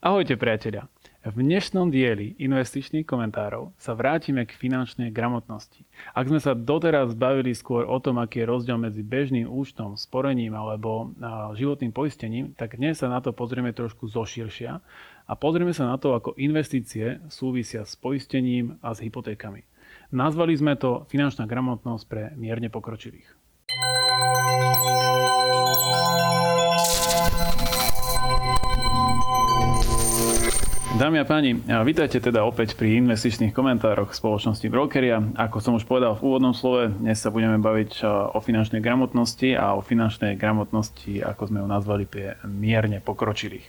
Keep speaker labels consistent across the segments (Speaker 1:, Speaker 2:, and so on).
Speaker 1: Ahojte priatelia. V dnešnom dieli investičných komentárov sa vrátime k finančnej gramotnosti. Ak sme sa doteraz bavili skôr o tom, aký je rozdiel medzi bežným účtom, sporením alebo životným poistením, tak dnes sa na to pozrieme trošku zoširšia a pozrieme sa na to, ako investície súvisia s poistením a s hypotékami. Nazvali sme to finančná gramotnosť pre mierne pokročilých. Dámy a páni, vítajte teda opäť pri investičných komentároch spoločnosti Brokeria. Ako som už povedal v úvodnom slove, dnes sa budeme baviť o finančnej gramotnosti a o finančnej gramotnosti, ako sme ju nazvali, pre mierne pokročilých.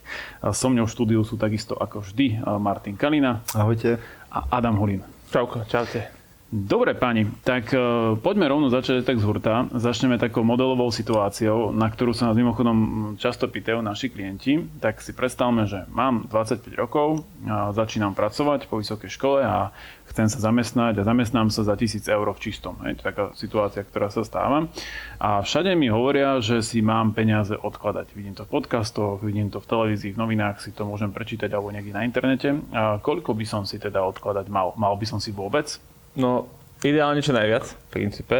Speaker 1: So mňou v štúdiu sú takisto ako vždy Martin Kalina.
Speaker 2: Ahojte.
Speaker 1: A Adam Hulín.
Speaker 3: Čauko, čaute.
Speaker 1: Dobre páni, tak uh, poďme rovno začať tak z hurta. Začneme takou modelovou situáciou, na ktorú sa nás mimochodom často pýtajú naši klienti. Tak si predstavme, že mám 25 rokov, uh, začínam pracovať po vysokej škole a chcem sa zamestnať a zamestnám sa za 1000 eur v čistom. Je to taká situácia, ktorá sa stáva. A všade mi hovoria, že si mám peniaze odkladať. Vidím to v podcastoch, vidím to v televízii, v novinách, si to môžem prečítať alebo niekde na internete. A koľko by som si teda odkladať mal? Mal by som si vôbec?
Speaker 3: No, ideálne čo najviac, v princípe.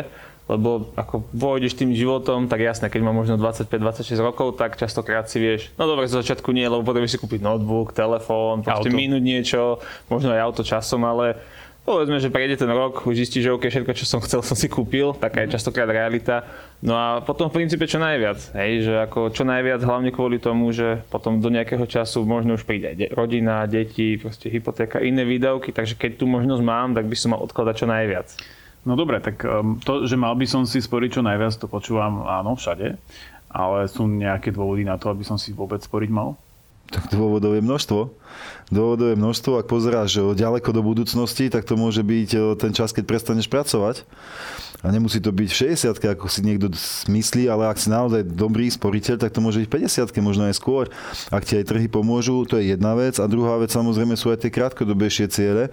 Speaker 3: Lebo ako vojdeš tým životom, tak jasné, keď má možno 25-26 rokov, tak častokrát si vieš, no dobre, z začiatku nie, lebo potrebuješ si kúpiť notebook, telefón, proste minúť niečo, možno aj auto časom, ale povedzme, že prejde ten rok, už zistíš, že OK, všetko, čo som chcel, som si kúpil, taká je častokrát realita. No a potom v princípe čo najviac, hej, že ako čo najviac, hlavne kvôli tomu, že potom do nejakého času možno už príde de- rodina, deti, proste hypotéka, iné výdavky, takže keď tu možnosť mám, tak by som mal odkladať čo najviac.
Speaker 1: No dobre, tak um, to, že mal by som si sporiť čo najviac, to počúvam áno všade, ale sú nejaké dôvody na to, aby som si vôbec sporiť mal?
Speaker 2: Tak dôvodov je množstvo. Dôvodov je množstvo. Ak pozeráš ďaleko do budúcnosti, tak to môže byť ten čas, keď prestaneš pracovať. A nemusí to byť v 60 ako si niekto myslí, ale ak si naozaj dobrý sporiteľ, tak to môže byť v 50 možno aj skôr. Ak ti aj trhy pomôžu, to je jedna vec. A druhá vec samozrejme sú aj tie krátkodobejšie ciele.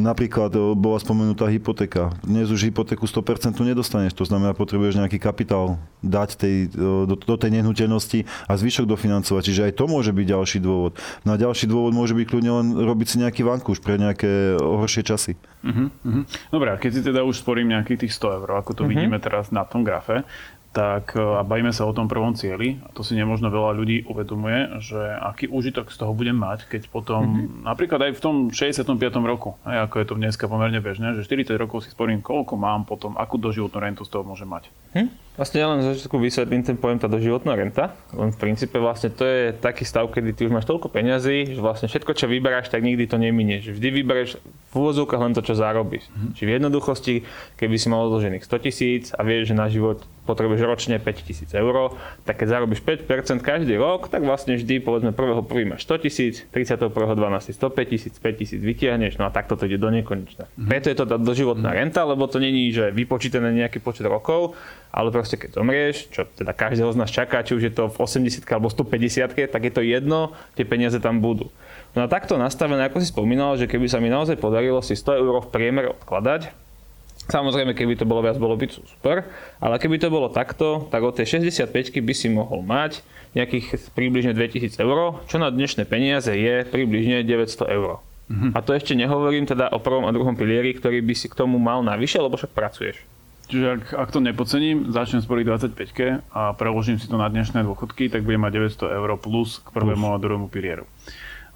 Speaker 2: Napríklad bola spomenutá hypotéka. Dnes už hypotéku 100% nedostaneš, to znamená, potrebuješ nejaký kapitál dať tej, do, do tej nehnuteľnosti a zvyšok dofinancovať. Čiže aj to môže byť ďalší dôvod. No a ďalší dôvod môže byť kľudne len robiť si nejaký vankúš pre nejaké horšie časy.
Speaker 1: Uh-huh, uh-huh. Dobre, a keď si teda už sporím nejakých tých 100 eur, ako to uh-huh. vidíme teraz na tom grafe, tak e, a bavíme sa o tom prvom cieli, a to si nemožno veľa ľudí uvedomuje, že aký užitok z toho budem mať, keď potom, mm-hmm. napríklad aj v tom 65. roku, aj ako je to dneska pomerne bežné, že 40 rokov si sporím, koľko mám potom, akú doživotnú rentu z toho môžem mať.
Speaker 3: Hm? Vlastne ja len za začiatku vysvetlím ten pojem tá doživotná renta. Len v princípe vlastne to je taký stav, kedy ty už máš toľko peňazí, že vlastne všetko, čo vyberáš, tak nikdy to neminieš. Vždy vybereš v úvozovkách len to, čo zarobíš. Mm-hmm. Či v jednoduchosti, keby si mal odložených 100 tisíc a vieš, že na život potrebuješ ročne 5 tisíc eur, tak keď zarobíš 5% každý rok, tak vlastne vždy, povedzme, prvého prvý máš 100 tisíc, 31. 12. 105 tisíc, 5 tisíc vytiahneš, no a takto to ide do nekonečna. Mm-hmm. Preto je to tá doživotná mm-hmm. renta, lebo to není, že vypočítané nejaký počet rokov, ale proste keď zomrieš, čo teda každého z nás čaká, či už je to v 80 alebo 150 tak je to jedno, tie peniaze tam budú. No a takto nastavené, ako si spomínal, že keby sa mi naozaj podarilo si 100 eur v priemere odkladať, Samozrejme, keby to bolo viac, bolo by to super, ale keby to bolo takto, tak od tej 65 by si mohol mať nejakých približne 2000 eur, čo na dnešné peniaze je približne 900 eur. Mm-hmm. A to ešte nehovorím teda o prvom a druhom pilieri, ktorý by si k tomu mal navyše, lebo však pracuješ.
Speaker 1: Čiže ak, ak to nepocením, začnem sporiť 25 a preložím si to na dnešné dôchodky, tak budem mať 900 eur plus k prvému plus. a druhému pilieru.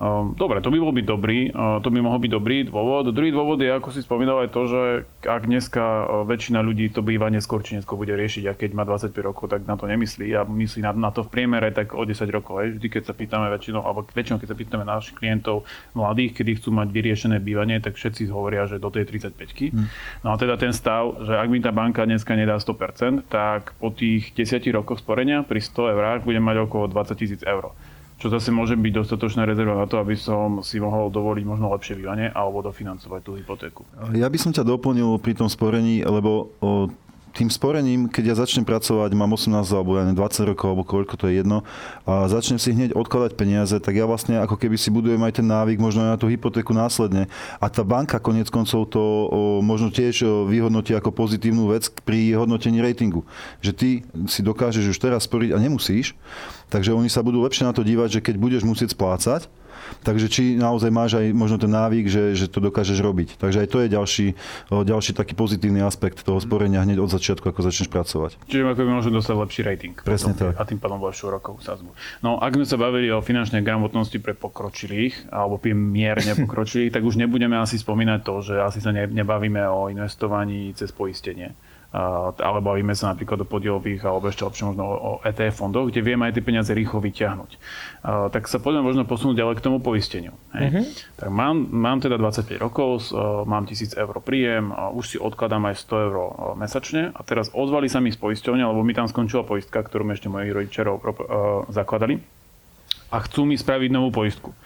Speaker 1: Ehm, dobre, to by bol byť dobrý, ehm, to by mohol byť dobrý dôvod. Druhý dôvod je, ako si spomínal, aj to, že ak dneska ehm, väčšina ľudí to býva neskôr či neskôr bude riešiť a keď má 25 rokov, tak na to nemyslí a myslí na, na to v priemere tak o 10 rokov. Aj. Vždy, keď sa pýtame väčšinou, alebo väčšinou, keď sa pýtame našich klientov mladých, kedy chcú mať vyriešené bývanie, tak všetci hovoria, že do tej 35 hmm. No a teda ten stav, že ak mi tá banka dneska nedá 100%, tak po tých 10 rokoch sporenia pri 100 eurách budem mať okolo 20 tisíc eur čo zase môže byť dostatočná rezerva na to, aby som si mohol dovoliť možno lepšie bývanie alebo dofinancovať tú hypotéku.
Speaker 2: Ja by som ťa doplnil pri tom sporení, lebo tým sporením, keď ja začnem pracovať, mám 18 alebo ja neviem, 20 rokov alebo koľko to je jedno a začnem si hneď odkladať peniaze, tak ja vlastne ako keby si budujem aj ten návyk možno na tú hypotéku následne. A tá banka konec koncov to o, možno tiež o, vyhodnotí ako pozitívnu vec pri hodnotení ratingu. Že ty si dokážeš už teraz sporiť a nemusíš, takže oni sa budú lepšie na to dívať, že keď budeš musieť splácať, Takže či naozaj máš aj možno ten návyk, že, že to dokážeš robiť. Takže aj to je ďalší, ďalší taký pozitívny aspekt toho sporenia hneď od začiatku, ako začneš pracovať.
Speaker 1: Čiže ako by môžem dostať lepší rating.
Speaker 2: Presne
Speaker 1: potom,
Speaker 2: tak.
Speaker 1: A tým pádom lepšiu rokovú sázbu. No ak sme sa bavili o finančnej gramotnosti pre pokročilých, alebo mierne pokročilých, tak už nebudeme asi spomínať to, že asi sa nebavíme o investovaní cez poistenie ale bavíme sa napríklad o podielových alebo ešte lepšie možno o ETF fondoch, kde vieme aj tie peniaze rýchlo vyťahnuť. Tak sa poďme možno posunúť ďalej k tomu poisteniu. Hej. Uh-huh. Tak mám, mám teda 25 rokov, mám 1000 eur príjem, už si odkladám aj 100 eur mesačne a teraz ozvali sa mi z poisťovne, lebo mi tam skončila poistka, ktorú mi ešte moji rodičia zakladali a chcú mi spraviť novú poistku.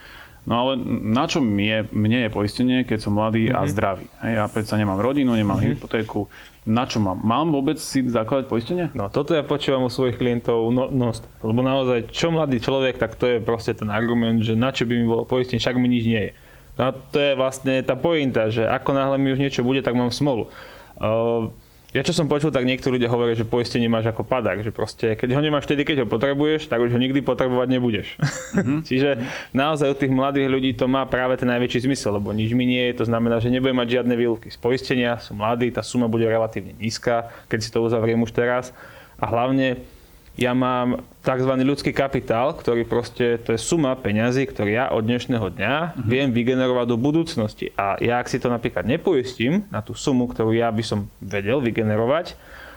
Speaker 1: No ale na čo je, mne je poistenie, keď som mladý mm-hmm. a mhm. zdravý? Hej, ja predsa nemám rodinu, nemám mm-hmm. hypotéku. Na čo mám? Mám vôbec si zakladať poistenie?
Speaker 3: No toto ja počúvam u svojich klientov no, no, lebo naozaj, čo mladý človek, tak to je proste ten argument, že na čo by mi bolo poistenie, však mi nič nie je. No to je vlastne tá pointa, že ako náhle mi už niečo bude, tak mám smolu. Uh, ja čo som počul, tak niektorí ľudia hovoria, že poistenie máš ako padák, že proste keď ho nemáš vtedy, keď ho potrebuješ, tak už ho nikdy potrebovať nebudeš. Mm-hmm. Čiže naozaj u tých mladých ľudí to má práve ten najväčší zmysel, lebo nič mi nie je, to znamená, že nebudem mať žiadne výluky z poistenia, sú mladí, tá suma bude relatívne nízka, keď si to uzavriem už teraz. A hlavne ja mám tzv. ľudský kapitál, ktorý proste, to je suma peňazí, ktorý ja od dnešného dňa uh-huh. viem vygenerovať do budúcnosti. A ja ak si to napríklad nepoistím na tú sumu, ktorú ja by som vedel vygenerovať,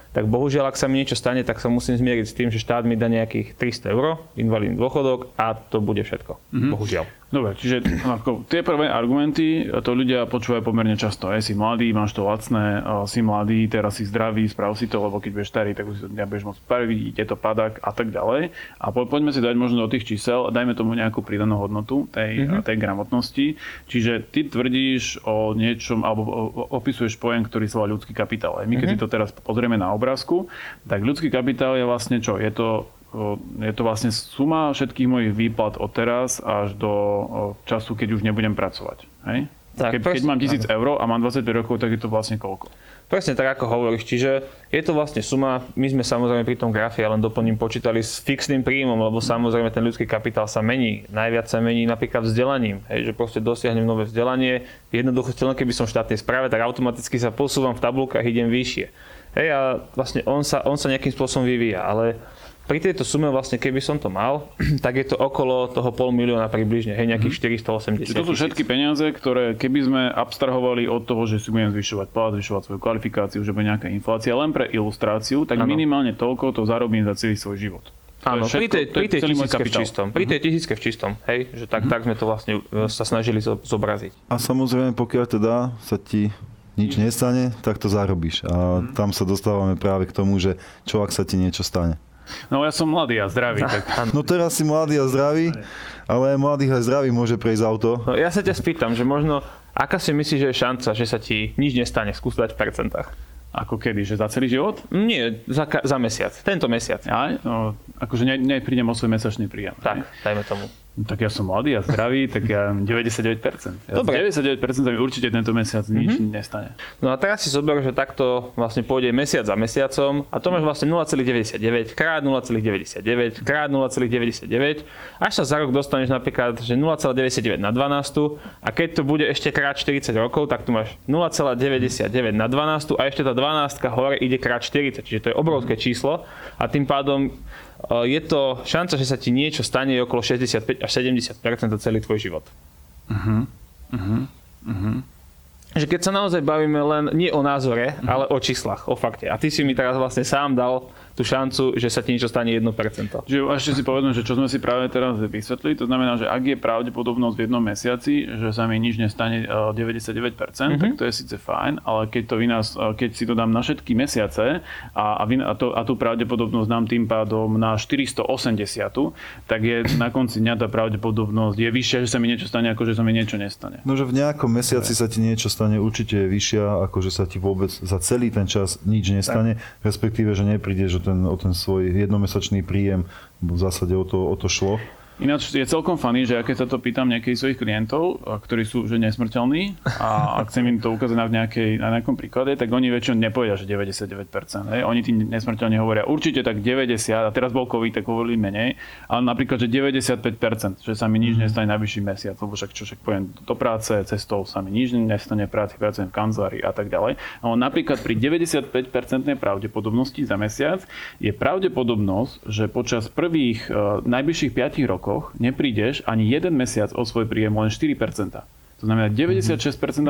Speaker 3: tak bohužiaľ, ak sa mi niečo stane, tak sa musím zmieriť s tým, že štát mi dá nejakých 300 eur, invalidný dôchodok a to bude všetko. Mm-hmm. Bohužiaľ.
Speaker 1: Dobre, čiže ako, tie prvé argumenty, to ľudia počúvajú pomerne často. Aj si mladý, máš to lacné, si mladý, teraz si zdravý, sprav si to, lebo keď budeš starý, tak už si to nebudeš môcť spraviť, je to padak a tak ďalej. A po, poďme si dať možno do tých čísel, dajme tomu nejakú pridanú hodnotu tej, mm-hmm. tej gramotnosti. Čiže ty tvrdíš o niečom, alebo opisuješ pojem, ktorý sa ľudský kapitál. Aj my, keď mm-hmm. si to teraz pozrieme na obrázku, tak ľudský kapitál je vlastne čo? Je to je to vlastne suma všetkých mojich výplat od teraz až do času, keď už nebudem pracovať. Hej? Tak, keď, keď mám 1000 eur a mám 25 rokov, tak je to vlastne koľko?
Speaker 3: Presne tak, ako hovoríš. Čiže je to vlastne suma, my sme samozrejme pri tom grafe, ja len doplním, počítali s fixným príjmom, lebo samozrejme ten ľudský kapitál sa mení. Najviac sa mení napríklad vzdelaním. Hej, že proste dosiahnem nové vzdelanie. Jednoducho, keby som v štátnej správe, tak automaticky sa posúvam v tabulkách, idem vyššie. Hej, a vlastne on sa, on sa nejakým spôsobom vyvíja, ale pri tejto sume vlastne, keby som to mal, tak je to okolo toho pol milióna približne, hej, nejakých 480
Speaker 1: Čiže to sú všetky peniaze, ktoré keby sme abstrahovali od toho, že si budem zvyšovať plat, zvyšovať svoju kvalifikáciu, že bude nejaká inflácia, len pre ilustráciu, tak ano. minimálne toľko to zarobím za celý svoj život.
Speaker 3: Áno, pri tej, pri tej tisícke v čistom. Pri tej mhm. tisícke v čistom, hej, že tak, uh-huh. tak sme to vlastne e, sa snažili zobraziť.
Speaker 2: A samozrejme, pokiaľ teda sa ti nič nestane, tak to zarobíš. A uh-huh. tam sa dostávame práve k tomu, že čo ak sa ti niečo stane.
Speaker 1: No ja som mladý a zdravý. Tak...
Speaker 2: No teraz si mladý a zdravý, ale mladý a zdravý môže prejsť auto.
Speaker 3: No, ja sa ťa spýtam, že možno, aká si myslíš, že je šanca, že sa ti nič nestane? Skús dať v percentách.
Speaker 1: Ako kedy? Že za celý život?
Speaker 3: Nie, za, za mesiac. Tento mesiac.
Speaker 1: Ja, no, akože ne, neprídem o svoj mesačný príjem.
Speaker 3: Tak, dajme tomu.
Speaker 1: Tak ja som mladý a zdravý, tak ja 99%. Ja Dobre. 99% mi určite tento mesiac nič mm-hmm. nestane.
Speaker 3: No a teraz si zober, že takto vlastne pôjde mesiac za mesiacom a to máš vlastne 0,99 krát 0,99 krát 0,99 až sa za rok dostaneš napríklad, že 0,99 na 12 a keď to bude ešte krát 40 rokov, tak tu máš 0,99 na 12 a ešte tá 12 hore ide krát 40, čiže to je obrovské číslo a tým pádom je to šanca, že sa ti niečo stane okolo 65 až 70 za celý tvoj život. Uh-huh. Uh-huh. Uh-huh. Že keď sa naozaj bavíme len nie o názore, uh-huh. ale o číslach, o fakte. A ty si mi teraz vlastne sám dal tú šancu, že sa ti niečo stane 1%.
Speaker 1: Čiže ešte si povedom, že čo sme si práve teraz vysvetli, to znamená, že ak je pravdepodobnosť v jednom mesiaci, že sa mi nič nestane e, 99%, mm-hmm. tak to je síce fajn, ale keď, to vy nás, e, keď si to dám na všetky mesiace a, a, vy, a, to, a tú pravdepodobnosť dám tým pádom na 480, tak je na konci dňa tá pravdepodobnosť je vyššia, že sa mi niečo stane, ako že sa mi niečo nestane.
Speaker 2: No, že v nejakom mesiaci sa ti niečo stane určite je vyššia, ako že sa ti vôbec za celý ten čas nič nestane, tak. respektíve, že neprídeš o ten, o ten svoj jednomesačný príjem, v zásade o to, o to šlo.
Speaker 1: Ináč je celkom funny, že keď sa to pýtam nejakých svojich klientov, ktorí sú že nesmrteľní a ak chcem im to ukázať na, nejakej, na nejakom príklade, tak oni väčšinou nepovedia, že 99%. Hej. Oni tým nesmrteľne hovoria určite tak 90, a teraz bol COVID, tak hovorili menej, ale napríklad, že 95%, že sa mi nič mhm. nestane najvyšší mesiac, lebo však čo však poviem do práce, cestou sa mi nič nestane, práci pracujem v kancelárii a tak ďalej. No napríklad pri 95% pravdepodobnosti za mesiac je pravdepodobnosť, že počas prvých uh, najbližších 5 rokov rokoch neprídeš ani jeden mesiac o svoj príjem len 4%. To znamená 96%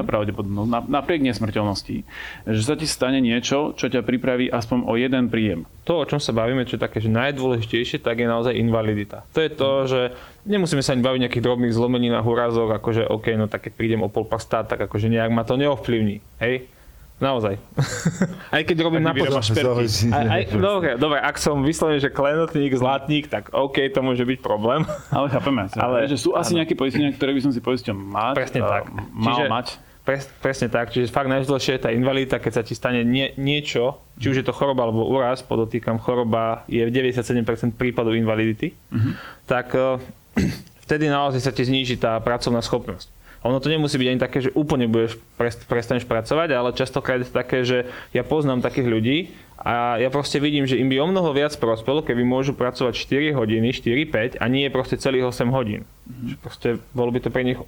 Speaker 1: pravdepodobnosť, napriek nesmrteľnosti, že sa ti stane niečo, čo ťa pripraví aspoň o jeden príjem.
Speaker 3: To, o čom sa bavíme, čo je také, že najdôležitejšie, tak je naozaj invalidita. To je to, že nemusíme sa ani baviť nejakých drobných zlomeninách, úrazok, akože OK, no tak keď prídem o pol pasta, tak akože nejak ma to neovplyvní. Hej? Naozaj. aj keď robím na
Speaker 1: potom.
Speaker 3: dobre, dobre, ak som vyslovený, že klenotník, zlatník, tak OK, to môže byť problém.
Speaker 1: Ale chápeme. Ale, že sú asi áno. nejaké poistenia, ktoré by som si poistil mať.
Speaker 3: Presne tak.
Speaker 1: Mal Čiže, mať.
Speaker 3: Pres, presne tak. Čiže fakt najdôležšie je tá invalidita, keď sa ti stane nie, niečo, či už je to choroba alebo úraz, podotýkam, choroba je v 97% prípadov invalidity, uh-huh. tak uh, vtedy naozaj sa ti zníži tá pracovná schopnosť. Ono to nemusí byť ani také, že úplne budeš prestaneš pracovať, ale častokrát je to také, že ja poznám takých ľudí a ja proste vidím, že im by o mnoho viac prospelo, keby môžu pracovať 4 hodiny, 4-5 a nie je proste celých 8 hodín. Mm-hmm. Proste bolo by to pre nich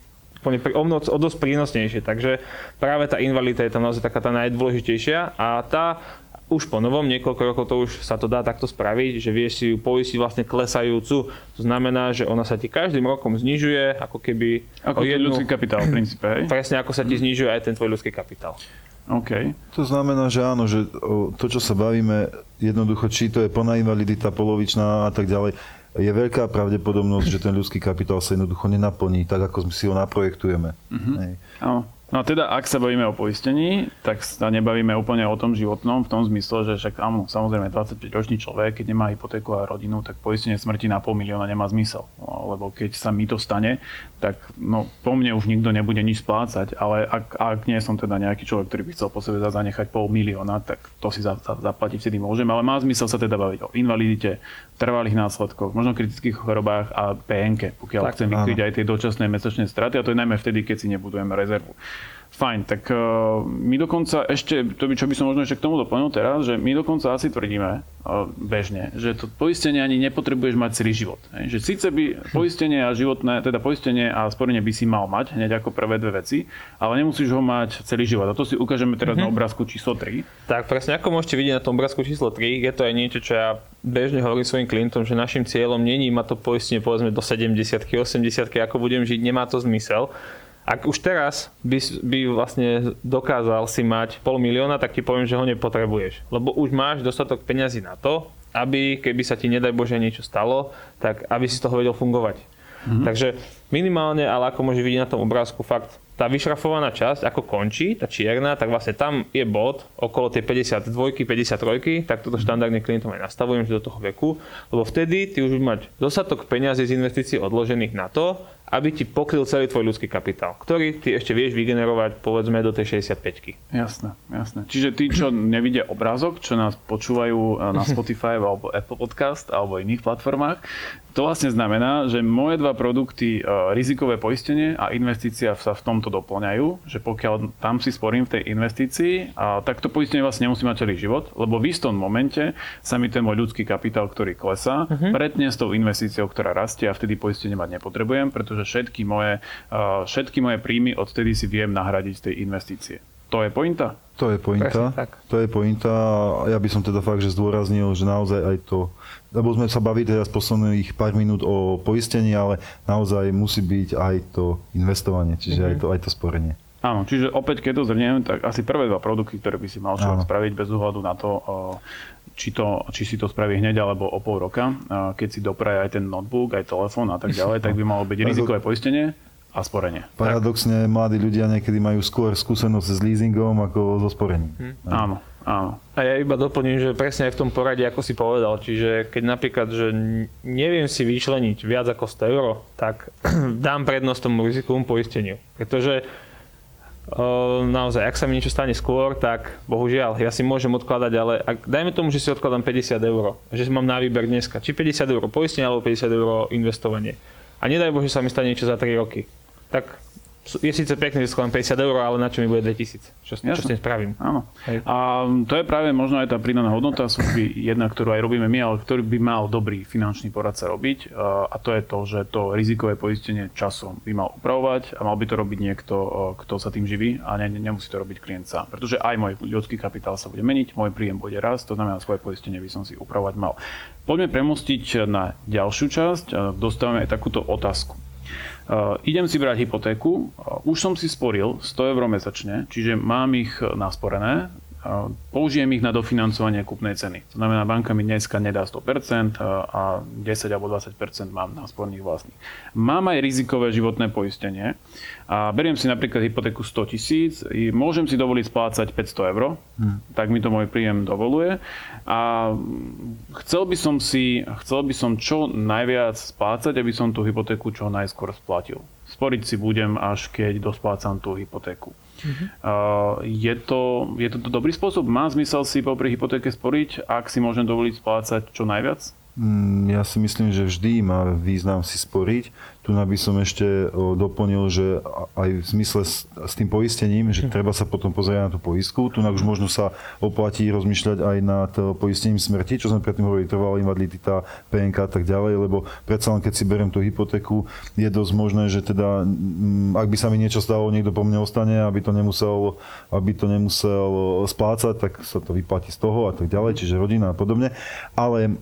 Speaker 3: úplne o, mnoho, o dosť prínosnejšie. Takže práve tá invalidita je tam naozaj taká tá najdôležitejšia a tá už po novom, niekoľko rokov to už sa to dá takto spraviť, že vieš si ju poistiť vlastne klesajúcu. To znamená, že ona sa ti každým rokom znižuje, ako keby...
Speaker 1: Ako jednu, ľudský kapitál v princípe, hej?
Speaker 3: Presne ako sa ti znižuje aj ten tvoj ľudský kapitál.
Speaker 1: OK.
Speaker 2: To znamená, že áno, že to, čo sa bavíme, jednoducho, či to je plná invalidita, polovičná a tak ďalej, je veľká pravdepodobnosť, že ten ľudský kapitál sa jednoducho nenaplní tak, ako si ho naprojektujeme. Uh-huh. Hej.
Speaker 1: Áno. No a teda, ak sa bavíme o poistení, tak sa nebavíme úplne o tom životnom, v tom zmysle, že však áno, samozrejme 25-ročný človek, keď nemá hypotéku a rodinu, tak poistenie smrti na pol milióna nemá zmysel. No, lebo keď sa mi to stane, tak no, po mne už nikto nebude nič splácať, ale ak, ak nie som teda nejaký človek, ktorý by chcel po sebe zanechať pol milióna, tak to si za, za, zaplatiť vtedy môžem, ale má zmysel sa teda baviť o invalidite, trvalých následkoch, možno kritických chorobách a PNK, pokiaľ tak, chcem vykryť aj tie dočasné mesačné straty a to je najmä vtedy, keď si nebudujeme rezervu. Fajn, tak uh, my dokonca ešte, to by, čo by som možno ešte k tomu doplnil teraz, že my dokonca asi tvrdíme uh, bežne, že to poistenie ani nepotrebuješ mať celý život. Hej. Že síce by poistenie a životné, teda poistenie a sporenie by si mal mať hneď ako prvé dve veci, ale nemusíš ho mať celý život. A to si ukážeme teraz mm-hmm. na mhm. obrázku číslo 3.
Speaker 3: Tak presne ako môžete vidieť na tom obrázku číslo 3, je to aj niečo, čo ja bežne hovorím svojim klientom, že našim cieľom není mať to poistenie povedzme do 70 80 ako budem žiť, nemá to zmysel ak už teraz by, by vlastne dokázal si mať pol milióna, tak ti poviem, že ho nepotrebuješ. Lebo už máš dostatok peňazí na to, aby keby sa ti nedaj Bože niečo stalo, tak aby si z toho vedel fungovať. Mm-hmm. Takže minimálne, ale ako môže vidieť na tom obrázku, fakt tá vyšrafovaná časť, ako končí, tá čierna, tak vlastne tam je bod okolo tej 52, 53, tak toto štandardne klientom aj nastavujem, že do toho veku, lebo vtedy ty už mať dostatok peňazí z investícií odložených na to, aby ti pokryl celý tvoj ľudský kapitál, ktorý ty ešte vieš vygenerovať povedzme do tej 65
Speaker 1: Jasné, jasné. Čiže tí, čo nevidia obrázok, čo nás počúvajú eh, na Spotify alebo Apple Podcast alebo iných platformách, to vlastne znamená, že moje dva produkty, eh, rizikové poistenie a investícia sa v tomto doplňajú, že pokiaľ tam si sporím v tej investícii, tak to poistenie vlastne nemusí mať celý život, lebo v istom momente sa mi ten môj ľudský kapitál, ktorý klesá, uh-huh. pretne s tou investíciou, ktorá rastie a vtedy poistenie mať nepotrebujem, pretože že všetky moje, uh, všetky moje príjmy odtedy si viem nahradiť z tej investície. To je pointa?
Speaker 2: To je pointa. To je pointa. Ja by som teda fakt, že zdôraznil, že naozaj aj to, lebo sme sa bavili teraz posledných pár minút o poistení, ale naozaj musí byť aj to investovanie, čiže mm-hmm. aj, to, aj to sporenie.
Speaker 1: Áno, čiže opäť keď to zhrniem, tak asi prvé dva produkty, ktoré by si mal človek spraviť bez ohľadu na to, či, to, či si to spraví hneď alebo o pol roka, keď si dopraje aj ten notebook, aj telefón a tak ďalej, tak by malo byť rizikové poistenie a sporenie.
Speaker 2: Paradoxne mladí ľudia niekedy majú skôr skúsenosť s leasingom ako so sporením.
Speaker 1: Hm. Áno, áno.
Speaker 3: A ja iba doplním, že presne aj v tom poradí, ako si povedal, čiže keď napríklad, že neviem si vyčleniť viac ako 100 eur, tak dám prednosť tomu rizikovom poisteniu. Pretože naozaj, ak sa mi niečo stane skôr, tak bohužiaľ, ja si môžem odkladať, ale ak, dajme tomu, že si odkladám 50 eur, že mám na výber dneska, či 50 eur poistenie alebo 50 eur investovanie. A nedaj Bože sa mi stane niečo za 3 roky. Tak je síce pekné, že skladám 50 eur, ale na čo mi bude 2000? Čo, čo s tým spravím?
Speaker 1: Áno. Hej. A to je práve možno aj tá pridaná hodnota služby, jedna, ktorú aj robíme my, ale ktorý by mal dobrý finančný poradca robiť. A to je to, že to rizikové poistenie časom by mal upravovať a mal by to robiť niekto, kto sa tým živí a ne, nemusí to robiť klient sám. Pretože aj môj ľudský kapitál sa bude meniť, môj príjem bude rast, to znamená, svoje poistenie by som si upravovať mal. Poďme premostiť na ďalšiu časť. Dostávame aj takúto otázku. Uh, idem si brať hypotéku, uh, už som si sporil 100 eur mesačne, čiže mám ich nasporené, použijem ich na dofinancovanie kúpnej ceny. To znamená, banka mi dneska nedá 100% a 10 alebo 20% mám na sporných vlastných. Mám aj rizikové životné poistenie a beriem si napríklad hypotéku 100 tisíc, môžem si dovoliť splácať 500 eur, hmm. tak mi to môj príjem dovoluje a chcel by som si, chcel by som čo najviac splácať, aby som tú hypotéku čo najskôr splatil. Sporiť si budem, až keď dosplácam tú hypotéku. Uh-huh. Uh, je, to, je to dobrý spôsob? Má zmysel si popri hypotéke sporiť, ak si môžem dovoliť splácať čo najviac?
Speaker 2: Mm, ja si myslím, že vždy má význam si sporiť. Tu by som ešte doplnil, že aj v zmysle s, s tým poistením, že hm. treba sa potom pozrieť na tú poistku. Tu už možno sa oplatí rozmýšľať aj nad poistením smrti, čo sme predtým hovorili, trvalá invalidita, PNK a tak ďalej, lebo predsa len keď si beriem tú hypotéku, je dosť možné, že teda, ak by sa mi niečo stalo, niekto po mne ostane, aby to nemusel, aby to nemusel splácať, tak sa to vyplatí z toho a tak ďalej, čiže rodina a podobne. Ale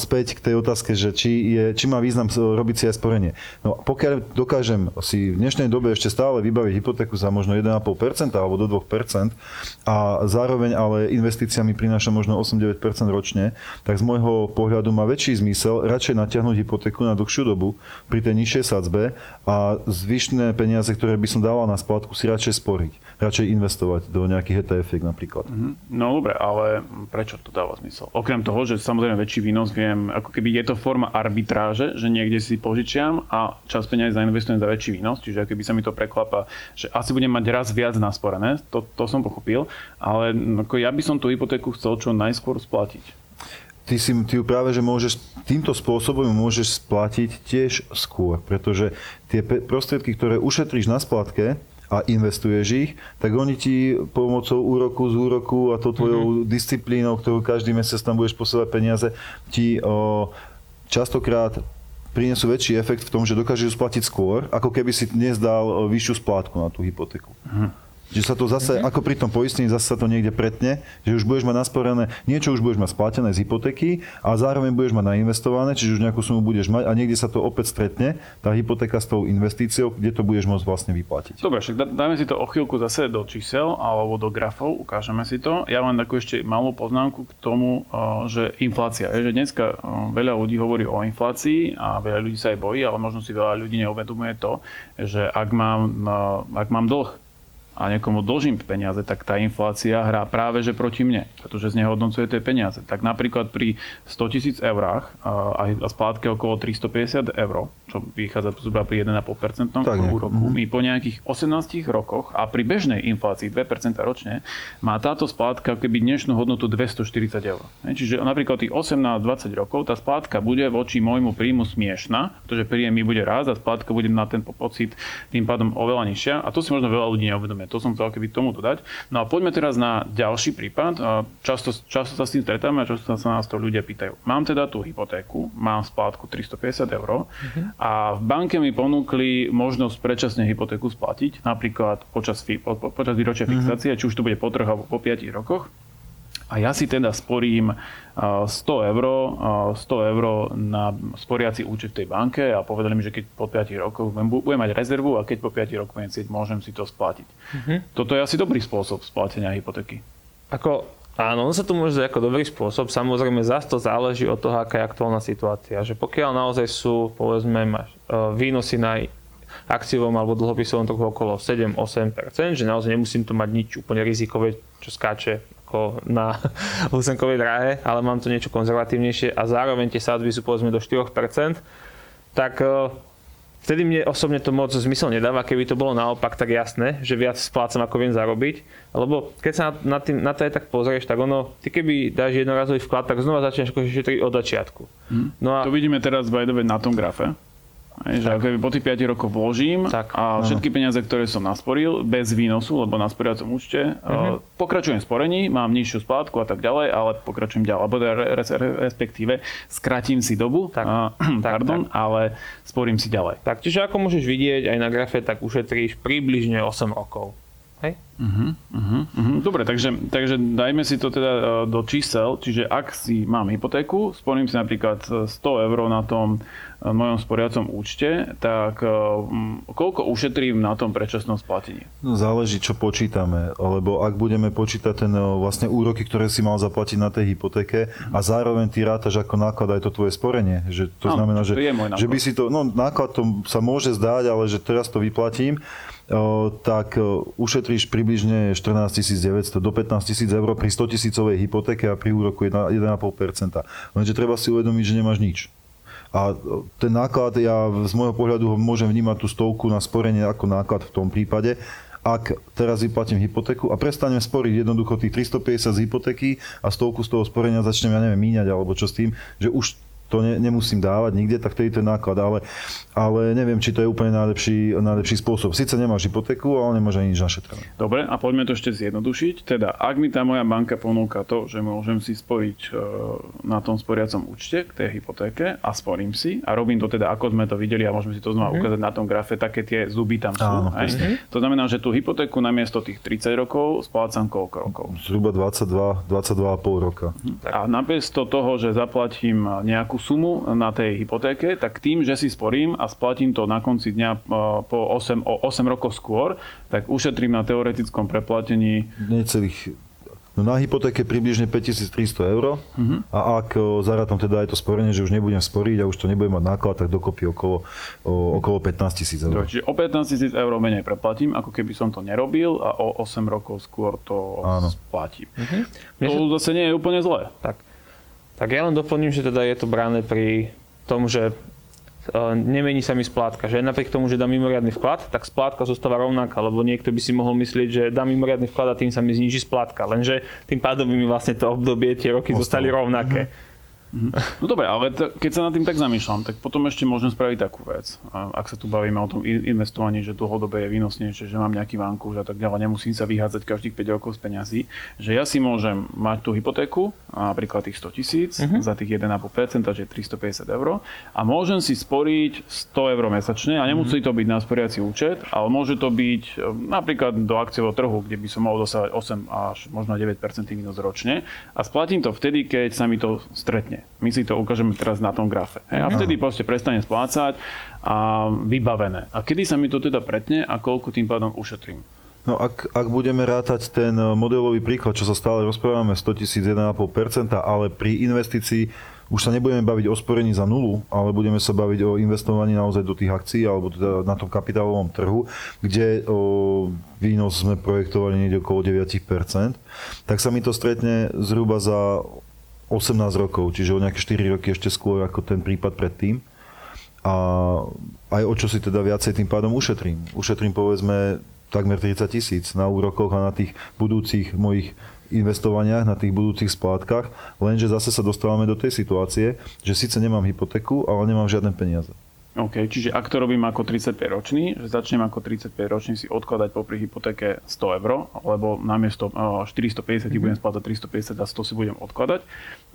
Speaker 2: späť k tej otázke, že či, je, či má význam robiť si aj sporenie. No pokiaľ dokážem si v dnešnej dobe ešte stále vybaviť hypotéku za možno 1,5% alebo do 2% a zároveň ale investícia mi prináša možno 8-9% ročne, tak z môjho pohľadu má väčší zmysel radšej natiahnuť hypotéku na dlhšiu dobu pri tej nižšej sadzbe a zvyšné peniaze, ktoré by som dával na splátku, si radšej sporiť radšej investovať do nejakých etf napríklad.
Speaker 1: Mm-hmm. No dobre, ale prečo to dáva zmysel? Okrem toho, že samozrejme väčší výnos viem, ako keby je to forma arbitráže, že niekde si požičiam a čas peniazy zainvestujem za väčší výnos, čiže keby sa mi to preklapa, že asi budem mať raz viac nasporené, to, to som pochopil, ale ako ja by som tú hypotéku chcel čo najskôr splatiť
Speaker 2: ty, si, ty ju práve, že môžeš týmto spôsobom môžeš splatiť tiež skôr, pretože tie prostriedky, ktoré ušetríš na splatke, a investuješ ich, tak oni ti pomocou úroku z úroku a to tvojou mm-hmm. disciplínou, ktorú každý mesiac tam budeš posielať peniaze, ti o, častokrát prinesú väčší efekt v tom, že dokážeš splatiť skôr, ako keby si dnes dal vyššiu splátku na tú hypotéku. Mm-hmm. Že sa to zase, mm-hmm. ako pri tom poistení, zase sa to niekde pretne, že už budeš mať nasporené, niečo už budeš mať splatené z hypotéky a zároveň budeš mať nainvestované, čiže už nejakú sumu budeš mať a niekde sa to opäť stretne, tá hypotéka s tou investíciou, kde to budeš môcť vlastne vyplatiť.
Speaker 1: Dobre, však dáme si to o chvíľku zase do čísel alebo do grafov, ukážeme si to. Ja mám takú ešte malú poznámku k tomu, že inflácia. Je, že dneska veľa ľudí hovorí o inflácii a veľa ľudí sa aj bojí, ale možno si veľa ľudí neuvedomuje to, že ak mám, ak mám dlh, a niekomu dlžím peniaze, tak tá inflácia hrá práve že proti mne, pretože znehodnocuje tie peniaze. Tak napríklad pri 100 tisíc eurách a splátke okolo 350 eur, čo vychádza zhruba pri 1,5% úroku, my po nejakých 18 rokoch a pri bežnej inflácii 2% ročne má táto splátka keby dnešnú hodnotu 240 eur. Čiže napríklad tých 18-20 rokov tá splátka bude voči môjmu príjmu smiešná, pretože príjem mi bude raz a splátka bude na ten pocit tým pádom oveľa nižšia a to si možno veľa ľudí neuvedomuje to som chcel keby tomu dodať. No a poďme teraz na ďalší prípad. Často, často sa s tým stretáme a často sa nás to ľudia pýtajú. Mám teda tú hypotéku, mám splátku 350 eur uh-huh. a v banke mi ponúkli možnosť predčasne hypotéku splatiť, napríklad počas, po, po, počas výročia uh-huh. fixácie, či už to bude po troch alebo po 5 rokoch a ja si teda sporím 100 eur, 100 eur na sporiaci účet v tej banke a povedali mi, že keď po 5 rokoch budem mať rezervu a keď po 5 rokoch budem môžem si to splatiť. Mm-hmm. Toto je asi dobrý spôsob splatenia hypotéky.
Speaker 3: Ako Áno, on sa tu môže ako dobrý spôsob. Samozrejme, zase to záleží od toho, aká je aktuálna situácia. Že pokiaľ naozaj sú, povedzme, máš e, výnosy na akciovom alebo dlhopisovom trhu okolo 7-8%, že naozaj nemusím tu mať nič úplne rizikové, čo skáče ako na husenkovej dráhe, ale mám to niečo konzervatívnejšie a zároveň tie sadzby sú povedzme do 4%, tak e, Vtedy mne osobne to moc zmysel nedáva, keby to bolo naopak, tak jasné, že viac splácam, ako viem zarobiť. Lebo keď sa na, tým, na to aj tak pozrieš, tak ono, ty keby dáš jednorazový vklad, tak znova začneš akože šetriť od začiatku.
Speaker 1: Hmm. No a... To vidíme teraz by the way, na tom grafe. Aj, že ako po tých 5 rokoch vložím tak, a všetky peniaze, ktoré som nasporil, bez výnosu, lebo na sporiacom účte, uh-huh. pokračujem v sporení, mám nižšiu splátku a tak ďalej, ale pokračujem ďalej, alebo respektíve skratím si dobu, tak, uh, pardon, tak. ale sporím si ďalej.
Speaker 3: Tak, čiže ako môžeš vidieť aj na grafe, tak ušetríš približne 8 rokov. Hej?
Speaker 1: Uh-huh, uh-huh, uh-huh. Dobre, takže, takže dajme si to teda uh, do čísel, čiže ak si mám hypotéku, sporím si napríklad 100 eur na tom uh, mojom sporiacom účte, tak koľko ušetrím na tom predčasnom splatení?
Speaker 2: No, záleží, čo počítame, lebo ak budeme počítať ten vlastne úroky, ktoré si mal zaplatiť na tej hypotéke a zároveň ty rátaš ako náklad aj to tvoje sporenie, že to
Speaker 1: Áno,
Speaker 2: znamená,
Speaker 1: že,
Speaker 2: to že by si to, no náklad to sa môže zdať, ale že teraz to vyplatím, tak ušetríš približne 14 900 do 15 000 eur pri 100 tisícovej hypotéke a pri úroku 1,5%. Lenže treba si uvedomiť, že nemáš nič. A ten náklad, ja z môjho pohľadu môžem vnímať tú stovku na sporenie ako náklad v tom prípade, ak teraz vyplatím hypotéku a prestanem sporiť jednoducho tých 350 z hypotéky a stovku z toho sporenia začnem, ja neviem, míňať alebo čo s tým, že už to ne, nemusím dávať nikde, tak to je ten náklad. Ale, ale neviem, či to je úplne najlepší, najlepší spôsob. Sice nemáš hypotéku, ale nemáš ani nič našetrené.
Speaker 1: Dobre, a poďme to ešte zjednodušiť. Teda, ak mi tá moja banka ponúka to, že môžem si spojiť e, na tom sporiacom účte k tej hypotéke a sporím si a robím to teda, ako sme to videli a môžeme si to znova mm-hmm. ukázať na tom grafe, také tie zuby tam sú. Áno, aj? Mm-hmm. To znamená, že tú hypotéku namiesto tých 30 rokov splácam koľko rokov?
Speaker 2: Zhruba 22, 22,5 roka.
Speaker 1: A namiesto toho, že zaplatím nejakú sumu na tej hypotéke, tak tým, že si sporím a splatím to na konci dňa e, po 8, o 8 rokov skôr, tak ušetrím na teoretickom preplatení
Speaker 2: necelých No na hypotéke približne 5300 eur uh-huh. a ak o, zarátam teda aj to sporenie, že už nebudem sporiť a už to nebudem mať náklad, tak dokopy okolo, o, okolo 15 tisíc eur.
Speaker 1: Čiže o 15 tisíc eur menej preplatím, ako keby som to nerobil a o 8 rokov skôr to Áno. splatím. Uh-huh. To zase nie je úplne zlé.
Speaker 3: Tak. Tak ja len doplním, že teda je to bráne pri tom, že e, nemení sa mi splátka. Že napriek tomu, že dám mimoriadný vklad, tak splátka zostáva rovnaká, lebo niekto by si mohol myslieť, že dám mimoriadný vklad a tým sa mi zniží splátka. Lenže tým pádom by mi vlastne to obdobie, tie roky Ostalo. zostali rovnaké. Mm-hmm.
Speaker 1: No dobre, ale t- keď sa nad tým tak zamýšľam, tak potom ešte môžem spraviť takú vec. Ak sa tu bavíme o tom investovaní, že dlhodobé je výnosnejšie, že mám nejaký vankúš a tak ďalej, nemusím sa vyhádzať každých 5 rokov z peňazí, že ja si môžem mať tú hypotéku, napríklad tých 100 tisíc uh-huh. za tých 1,5%, takže 350 eur a môžem si sporiť 100 eur mesačne a nemusí uh-huh. to byť na sporiaci účet, ale môže to byť e, napríklad do akciového trhu, kde by som mohol dosávať 8 až možno 9% výnos ročne a splatím to vtedy, keď sa mi to stretne presne. My si to ukážeme teraz na tom grafe. Hej? A vtedy proste prestane splácať a vybavené. A kedy sa mi to teda pretne a koľko tým pádom ušetrím?
Speaker 2: No ak, ak budeme rátať ten eh, modelový príklad, čo sa stále rozprávame, 100 tisíc 1,5%, ale pri investícii už sa nebudeme baviť o sporení za nulu, ale budeme sa baviť o investovaní naozaj do tých akcií alebo teda na tom kapitálovom trhu, kde o, výnos sme projektovali niekde okolo 9%, tak sa mi to stretne zhruba za 18 rokov, čiže o nejaké 4 roky ešte skôr ako ten prípad predtým. A aj o čo si teda viacej tým pádom ušetrím. Ušetrím povedzme takmer 30 tisíc na úrokoch a na tých budúcich mojich investovaniach, na tých budúcich splátkach, lenže zase sa dostávame do tej situácie, že síce nemám hypotéku, ale nemám žiadne peniaze.
Speaker 1: OK, čiže ak to robím ako 35 ročný, že začnem ako 35 ročný si odkladať popri hypotéke 100 eur, alebo namiesto 450 mm-hmm. budem splatať 350 a 100 si budem odkladať,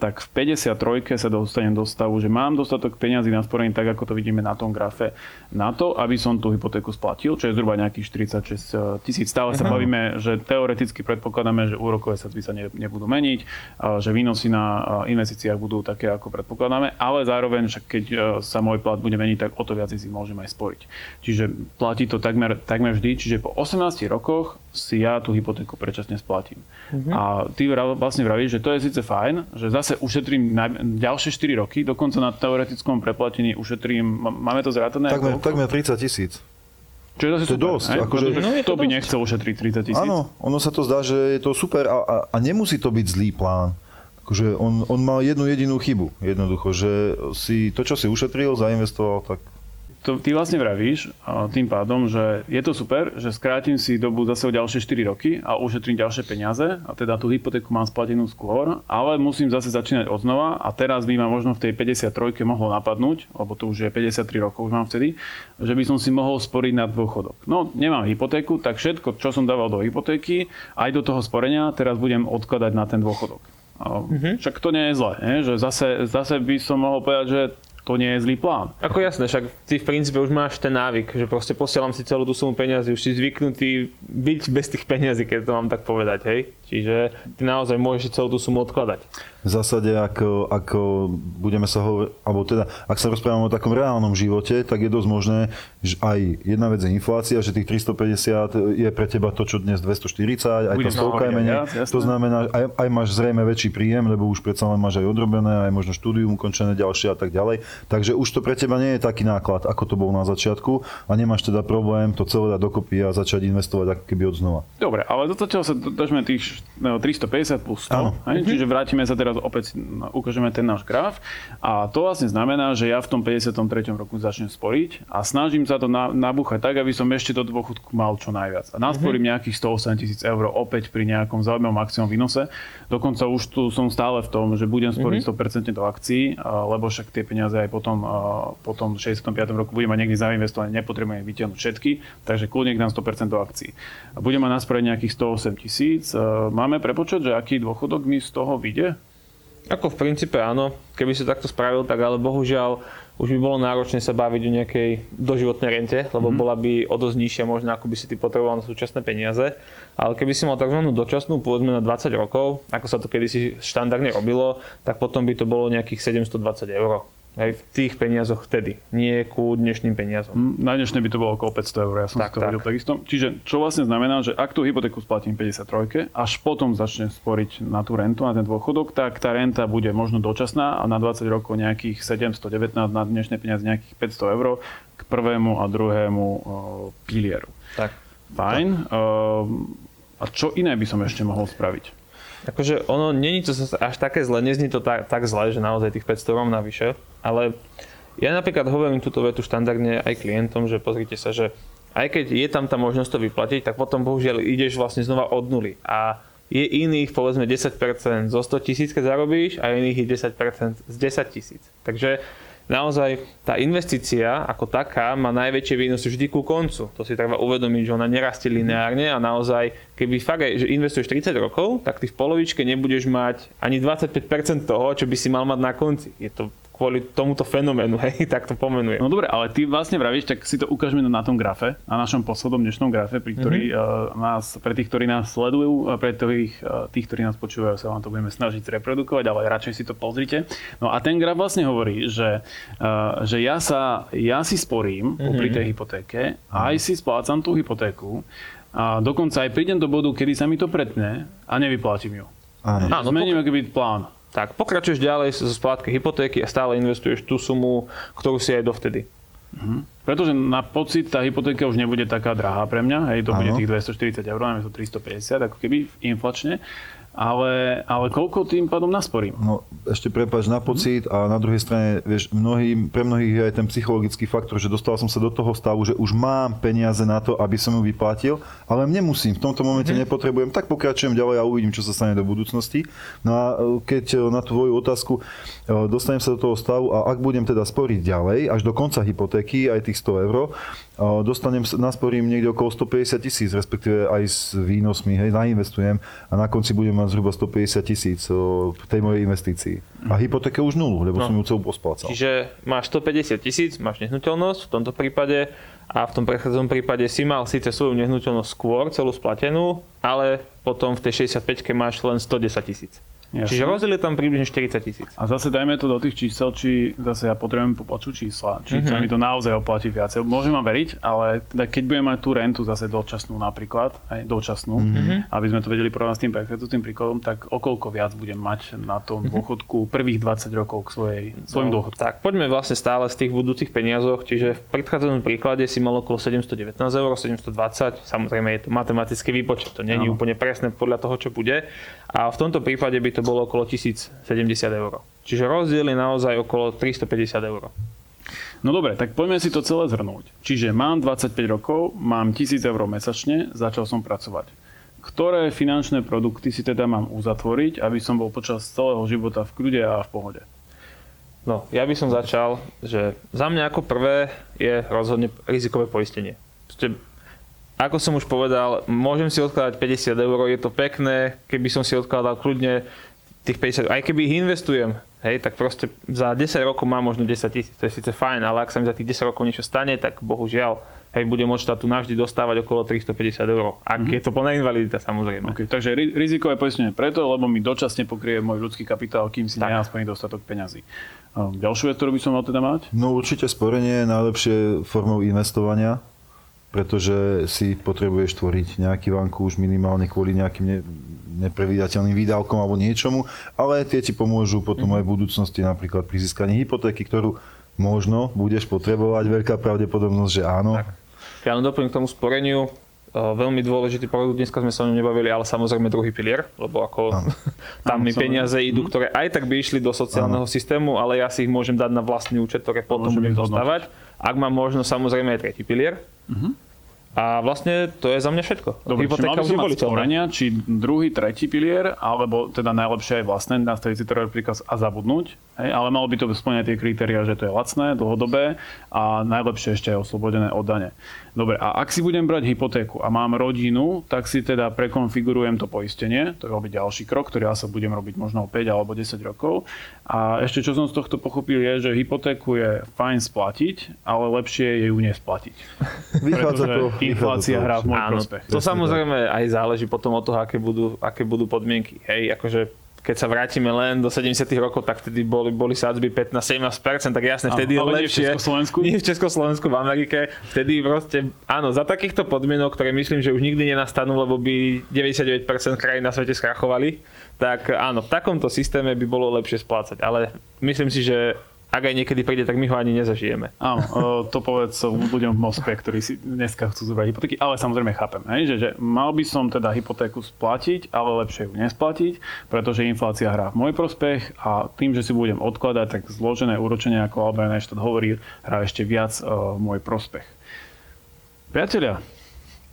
Speaker 1: tak v 53 sa dostanem do stavu, že mám dostatok peňazí na sporenie, tak ako to vidíme na tom grafe, na to, aby som tú hypotéku splatil, čo je zhruba nejakých 46 e, tisíc. Stále sa bavíme, že teoreticky predpokladáme, že úrokové sadzby sa nebudú meniť, že výnosy na investíciách budú také, ako predpokladáme, ale zároveň, však keď e, sa môj plat bude meniť, tak tak o to viac si môžem aj sporiť. Čiže platí to takmer, takmer vždy, čiže po 18 rokoch si ja tú hypotéku predčasne splatím. Mm-hmm. A ty vlastne vravíš, že to je síce fajn, že zase ušetrím na ďalšie 4 roky, dokonca na teoretickom preplatení ušetrím, máme to zrátané?
Speaker 2: Takmer, takmer 30 tisíc.
Speaker 1: Čo je zase
Speaker 2: to je dosť. Akože,
Speaker 1: no, je to by dosť. nechcel ušetriť 30 tisíc?
Speaker 2: Áno, ono sa to zdá, že je to super a, a, a nemusí to byť zlý plán. Akože on, on mal jednu jedinú chybu, jednoducho, že si to, čo si ušetril, zainvestoval, tak
Speaker 1: to ty vlastne vravíš tým pádom, že je to super, že skrátim si dobu zase o ďalšie 4 roky a ušetrím ďalšie peniaze a teda tú hypotéku mám splatenú skôr, ale musím zase začínať od znova a teraz by ma možno v tej 53 mohlo napadnúť, lebo to už je 53 rokov, už mám vtedy, že by som si mohol sporiť na dôchodok. No, nemám hypotéku, tak všetko, čo som dával do hypotéky, aj do toho sporenia, teraz budem odkladať na ten dôchodok. Mm-hmm. Však to nie je zle, nie? že zase, zase by som mohol povedať, že to nie je zlý plán.
Speaker 3: Ako jasné, však ty v princípe už máš ten návyk, že proste posielam si celú tú sumu peniazy, už si zvyknutý byť bez tých peniazí, keď to mám tak povedať, hej? Čiže ty naozaj môžeš celú tú sumu odkladať.
Speaker 2: V zásade, ako, ako budeme sa hovoriť, alebo teda, ak sa rozprávame o takom reálnom živote, tak je dosť možné, že aj jedna vec je inflácia, že tých 350 je pre teba to, čo dnes 240, aj Bude to stovka je menej. Ja, to znamená, aj, aj máš zrejme väčší príjem, lebo už predsa len máš aj odrobené, aj možno štúdium ukončené ďalšie a tak ďalej. Takže už to pre teba nie je taký náklad, ako to bol na začiatku a nemáš teda problém to celé dať dokopy a začať investovať ako keby od znova.
Speaker 1: Dobre, ale do toho sa držme tých 350 plus 100, hej? čiže vrátime sa teraz opäť ukážeme ten náš graf. A to vlastne znamená, že ja v tom 53. roku začnem sporiť a snažím sa to nabúchať tak, aby som ešte do dôchodku mal čo najviac. A nasporím mm-hmm. nejakých 108 tisíc eur opäť pri nejakom zaujímavom akciom výnose. Dokonca už tu som stále v tom, že budem sporiť mm-hmm. 100% do akcií, lebo však tie peniaze aj potom, potom 65. roku budem mať niekde zainvestované, nepotrebujem vytiahnuť všetky, takže kľudne dám 100% do akcií. Budem mať nasporiť nejakých 108 tisíc. Máme prepočet, že aký dôchodok mi z toho vyjde?
Speaker 3: Ako v princípe áno, keby si takto spravil, tak ale bohužiaľ už by bolo náročné sa baviť o nejakej doživotnej rente, lebo mm. bola by o dosť nižšia možno, ako by si ty potreboval na súčasné peniaze. Ale keby si mal tzv. dočasnú, povedzme na 20 rokov, ako sa to kedysi štandardne robilo, tak potom by to bolo nejakých 720 eur aj v tých peniazoch vtedy, nie ku dnešným peniazom.
Speaker 1: Na dnešné by to bolo okolo 500 eur, ja som tak, to tak. vedel takisto. Čiže čo vlastne znamená, že ak tú hypotéku splatím 53, až potom začne sporiť na tú rentu, na ten dôchodok, tak tá renta bude možno dočasná a na 20 rokov nejakých 719, na dnešné peniaze nejakých 500 eur k prvému a druhému uh, pilieru.
Speaker 3: Tak.
Speaker 1: Fajn. Tak. A čo iné by som ešte mohol spraviť?
Speaker 3: Akože ono, není to až také zle, nezní to tak, tak zle, že naozaj tých 500 eur navyše, ale ja napríklad hovorím túto vetu štandardne aj klientom, že pozrite sa, že aj keď je tam tá možnosť to vyplatiť, tak potom bohužiaľ ideš vlastne znova od nuly. A je iných, povedzme 10% zo 100 tisíc, keď zarobíš, a iných je 10% z 10 tisíc. Takže naozaj tá investícia ako taká má najväčšie výnosy vždy ku koncu. To si treba uvedomiť, že ona nerastie lineárne a naozaj, keby fakt, že investuješ 30 rokov, tak ty v polovičke nebudeš mať ani 25% toho, čo by si mal mať na konci. Je to kvôli tomuto fenoménu, hej, tak to pomenujem.
Speaker 1: No dobre, ale ty vlastne vravíš, tak si to ukážeme na tom grafe, na našom poslednom dnešnom grafe, pri ktorý mm-hmm. uh, nás, pre tých, ktorí nás sledujú, a pre tých, uh, tých, ktorí nás počúvajú, sa vám to budeme snažiť reprodukovať, ale radšej si to pozrite. No a ten graf vlastne hovorí, že, uh, že ja, sa, ja si sporím mm-hmm. pri tej hypotéke, aj si splácam tú hypotéku, a dokonca aj prídem do bodu, kedy sa mi to pretne a nevyplatím ju. Áno. Zmením pok- plán.
Speaker 3: Tak, pokračuješ ďalej zo splátky hypotéky a stále investuješ tú sumu, ktorú si aj dovtedy.
Speaker 1: Mhm. Pretože na pocit tá hypotéka už nebude taká drahá pre mňa, hej, to ano. bude tých 240 eur, namiesto 350, ako keby inflačne ale, ale koľko tým pádom nasporím?
Speaker 2: No ešte prepáč na pocit a na druhej strane, vieš, mnohý, pre mnohých je aj ten psychologický faktor, že dostal som sa do toho stavu, že už mám peniaze na to, aby som ju vyplatil, ale nemusím, v tomto momente mm-hmm. nepotrebujem, tak pokračujem ďalej a uvidím, čo sa stane do budúcnosti. No a keď na tvoju otázku dostanem sa do toho stavu a ak budem teda sporiť ďalej, až do konca hypotéky, aj tých 100 eur, dostanem, nasporím niekde okolo 150 tisíc, respektíve aj s výnosmi, hej, nainvestujem a na konci budem mať zhruba 150 tisíc v tej mojej investícii. A hypotéke už nulu, lebo no. som ju celú posplácal.
Speaker 3: Čiže máš 150 tisíc, máš nehnuteľnosť v tomto prípade a v tom prechádzajúcom prípade si mal síce svoju nehnuteľnosť skôr, celú splatenú, ale potom v tej 65 máš len 110 tisíc.
Speaker 1: Jasne.
Speaker 3: Čiže rozdiel je tam približne 40 tisíc.
Speaker 1: A zase dajme to do tých čísel, či zase ja potrebujem počuť čísla, či mm-hmm. sa mi to naozaj oplatí viacej. Môžem vám veriť, ale teda keď budem mať tú rentu zase dočasnú napríklad, aj dočasnú, mm-hmm. aby sme to vedeli porovnať s tým predchádzajúcim príkladom, tak okolko viac budem mať na tom dôchodku prvých 20 rokov k svojej, svojim
Speaker 3: No,
Speaker 1: dôchodku.
Speaker 3: Tak poďme vlastne stále z tých budúcich peniazoch, čiže v predchádzajúcom príklade si mal okolo 719 eur, 720, samozrejme je to matematický výpočet, to není
Speaker 1: Áno.
Speaker 3: úplne presné podľa toho, čo bude. A v tomto prípade by to bolo okolo 1070 eur. Čiže rozdiel je naozaj okolo 350 eur.
Speaker 1: No dobre, tak poďme si to celé zhrnúť. Čiže mám 25 rokov, mám 1000 eur mesačne, začal som pracovať. Ktoré finančné produkty si teda mám uzatvoriť, aby som bol počas celého života v kľude a v pohode?
Speaker 3: No, ja by som začal, že za mňa ako prvé je rozhodne rizikové poistenie. Proste, ako som už povedal, môžem si odkladať 50 eur, je to pekné, keby som si odkladal kľudne tých 50, aj keby ich investujem, hej, tak proste za 10 rokov mám možno 10 tisíc, to je síce fajn, ale ak sa mi za tých 10 rokov niečo stane, tak bohužiaľ, hej, budem od štátu navždy dostávať okolo 350 eur, ak je to plná invalidita samozrejme.
Speaker 1: Okay, takže ri- rizikové poistenie preto, lebo mi dočasne pokrie môj ľudský kapitál, kým si
Speaker 3: Tak.
Speaker 1: nenasplní dostatok peňazí. Um, ďalšiu vec, ktorú by som mal teda mať?
Speaker 2: No určite sporenie je najlepšie formou investovania, pretože si potrebuješ tvoriť nejaký vankúš minimálne kvôli nejakým ne, neprevídateľným výdavkom alebo niečomu, ale tie ti pomôžu potom aj v budúcnosti napríklad pri získaní hypotéky, ktorú možno budeš potrebovať, veľká pravdepodobnosť, že áno.
Speaker 3: Ja len doplním k tomu sporeniu. Uh, veľmi dôležitý produkt, dneska sme sa o ňom nebavili, ale samozrejme druhý pilier, lebo ako tam mi
Speaker 1: Áno,
Speaker 3: peniaze idú, ktoré aj tak by išli do sociálneho systému, ale ja si ich môžem dať na vlastný účet, ktoré potom
Speaker 1: Môžem
Speaker 3: budem
Speaker 1: ich zhodnotiť.
Speaker 3: Ak mám možnosť, samozrejme aj tretí pilier. A vlastne to je za mňa všetko.
Speaker 1: Dobre, či mal
Speaker 3: Hypotéka
Speaker 1: by som sporenia, či druhý, tretí pilier, alebo teda najlepšie aj vlastné, nastaviť si to príkaz a zabudnúť. Hej, ale malo by to splňať tie kritéria, že to je lacné, dlhodobé a najlepšie ešte aj oslobodené od dane. Dobre, a ak si budem brať hypotéku a mám rodinu, tak si teda prekonfigurujem to poistenie, to je robiť ďalší krok, ktorý ja sa budem robiť možno o 5 alebo 10 rokov. A ešte čo som z tohto pochopil je, že hypotéku je fajn splatiť, ale lepšie je ju nesplatiť.
Speaker 2: Vychádza to,
Speaker 1: inflácia hrá v môj
Speaker 3: Áno,
Speaker 1: prospech.
Speaker 3: to samozrejme aj záleží potom od toho, aké budú, aké budú podmienky. Hej, akože keď sa vrátime len do 70 rokov, tak vtedy boli, boli sadzby 15-17%, tak jasne,
Speaker 1: Áno,
Speaker 3: vtedy je
Speaker 1: ale nie v
Speaker 3: lepšie.
Speaker 1: Československu?
Speaker 3: Nie v Československu, v Amerike. Vtedy proste, áno, za takýchto podmienok, ktoré myslím, že už nikdy nenastanú, lebo by 99% krajín na svete skrachovali, tak áno, v takomto systéme by bolo lepšie splácať. Ale myslím si, že ak aj niekedy príde, tak my ho ani nezažijeme.
Speaker 1: Áno, to povedz ľuďom v Mospe, ktorí si dneska chcú zobrať hypotéky, ale samozrejme chápem, hej, že, že mal by som teda hypotéku splatiť, ale lepšie ju nesplatiť, pretože inflácia hrá v môj prospech a tým, že si budem odkladať, tak zložené úročenie, ako Albert Einstein hovorí, hrá ešte viac v môj prospech. Priatelia,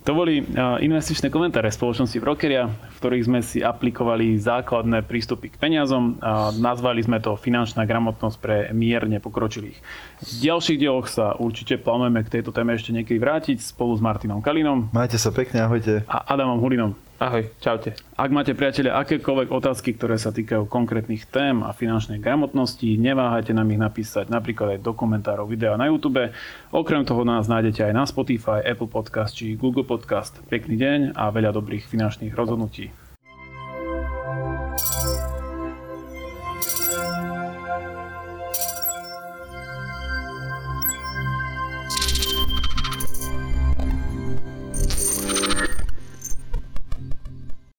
Speaker 1: to boli uh, investičné komentáre spoločnosti Brokeria, v ktorých sme si aplikovali základné prístupy k peniazom a nazvali sme to finančná gramotnosť pre mierne pokročilých. V ďalších dieloch sa určite plánujeme k tejto téme ešte niekedy vrátiť spolu s Martinom Kalinom
Speaker 2: Majte sa pekne, ahojte.
Speaker 1: a Adamom Hulinom.
Speaker 3: Ahoj, čaute.
Speaker 1: Ak máte priatelia akékoľvek otázky, ktoré sa týkajú konkrétnych tém a finančnej gramotnosti, neváhajte nám ich napísať napríklad aj do komentárov videa na YouTube. Okrem toho nás nájdete aj na Spotify, Apple Podcast či Google Podcast. Pekný deň a veľa dobrých finančných rozhodnutí.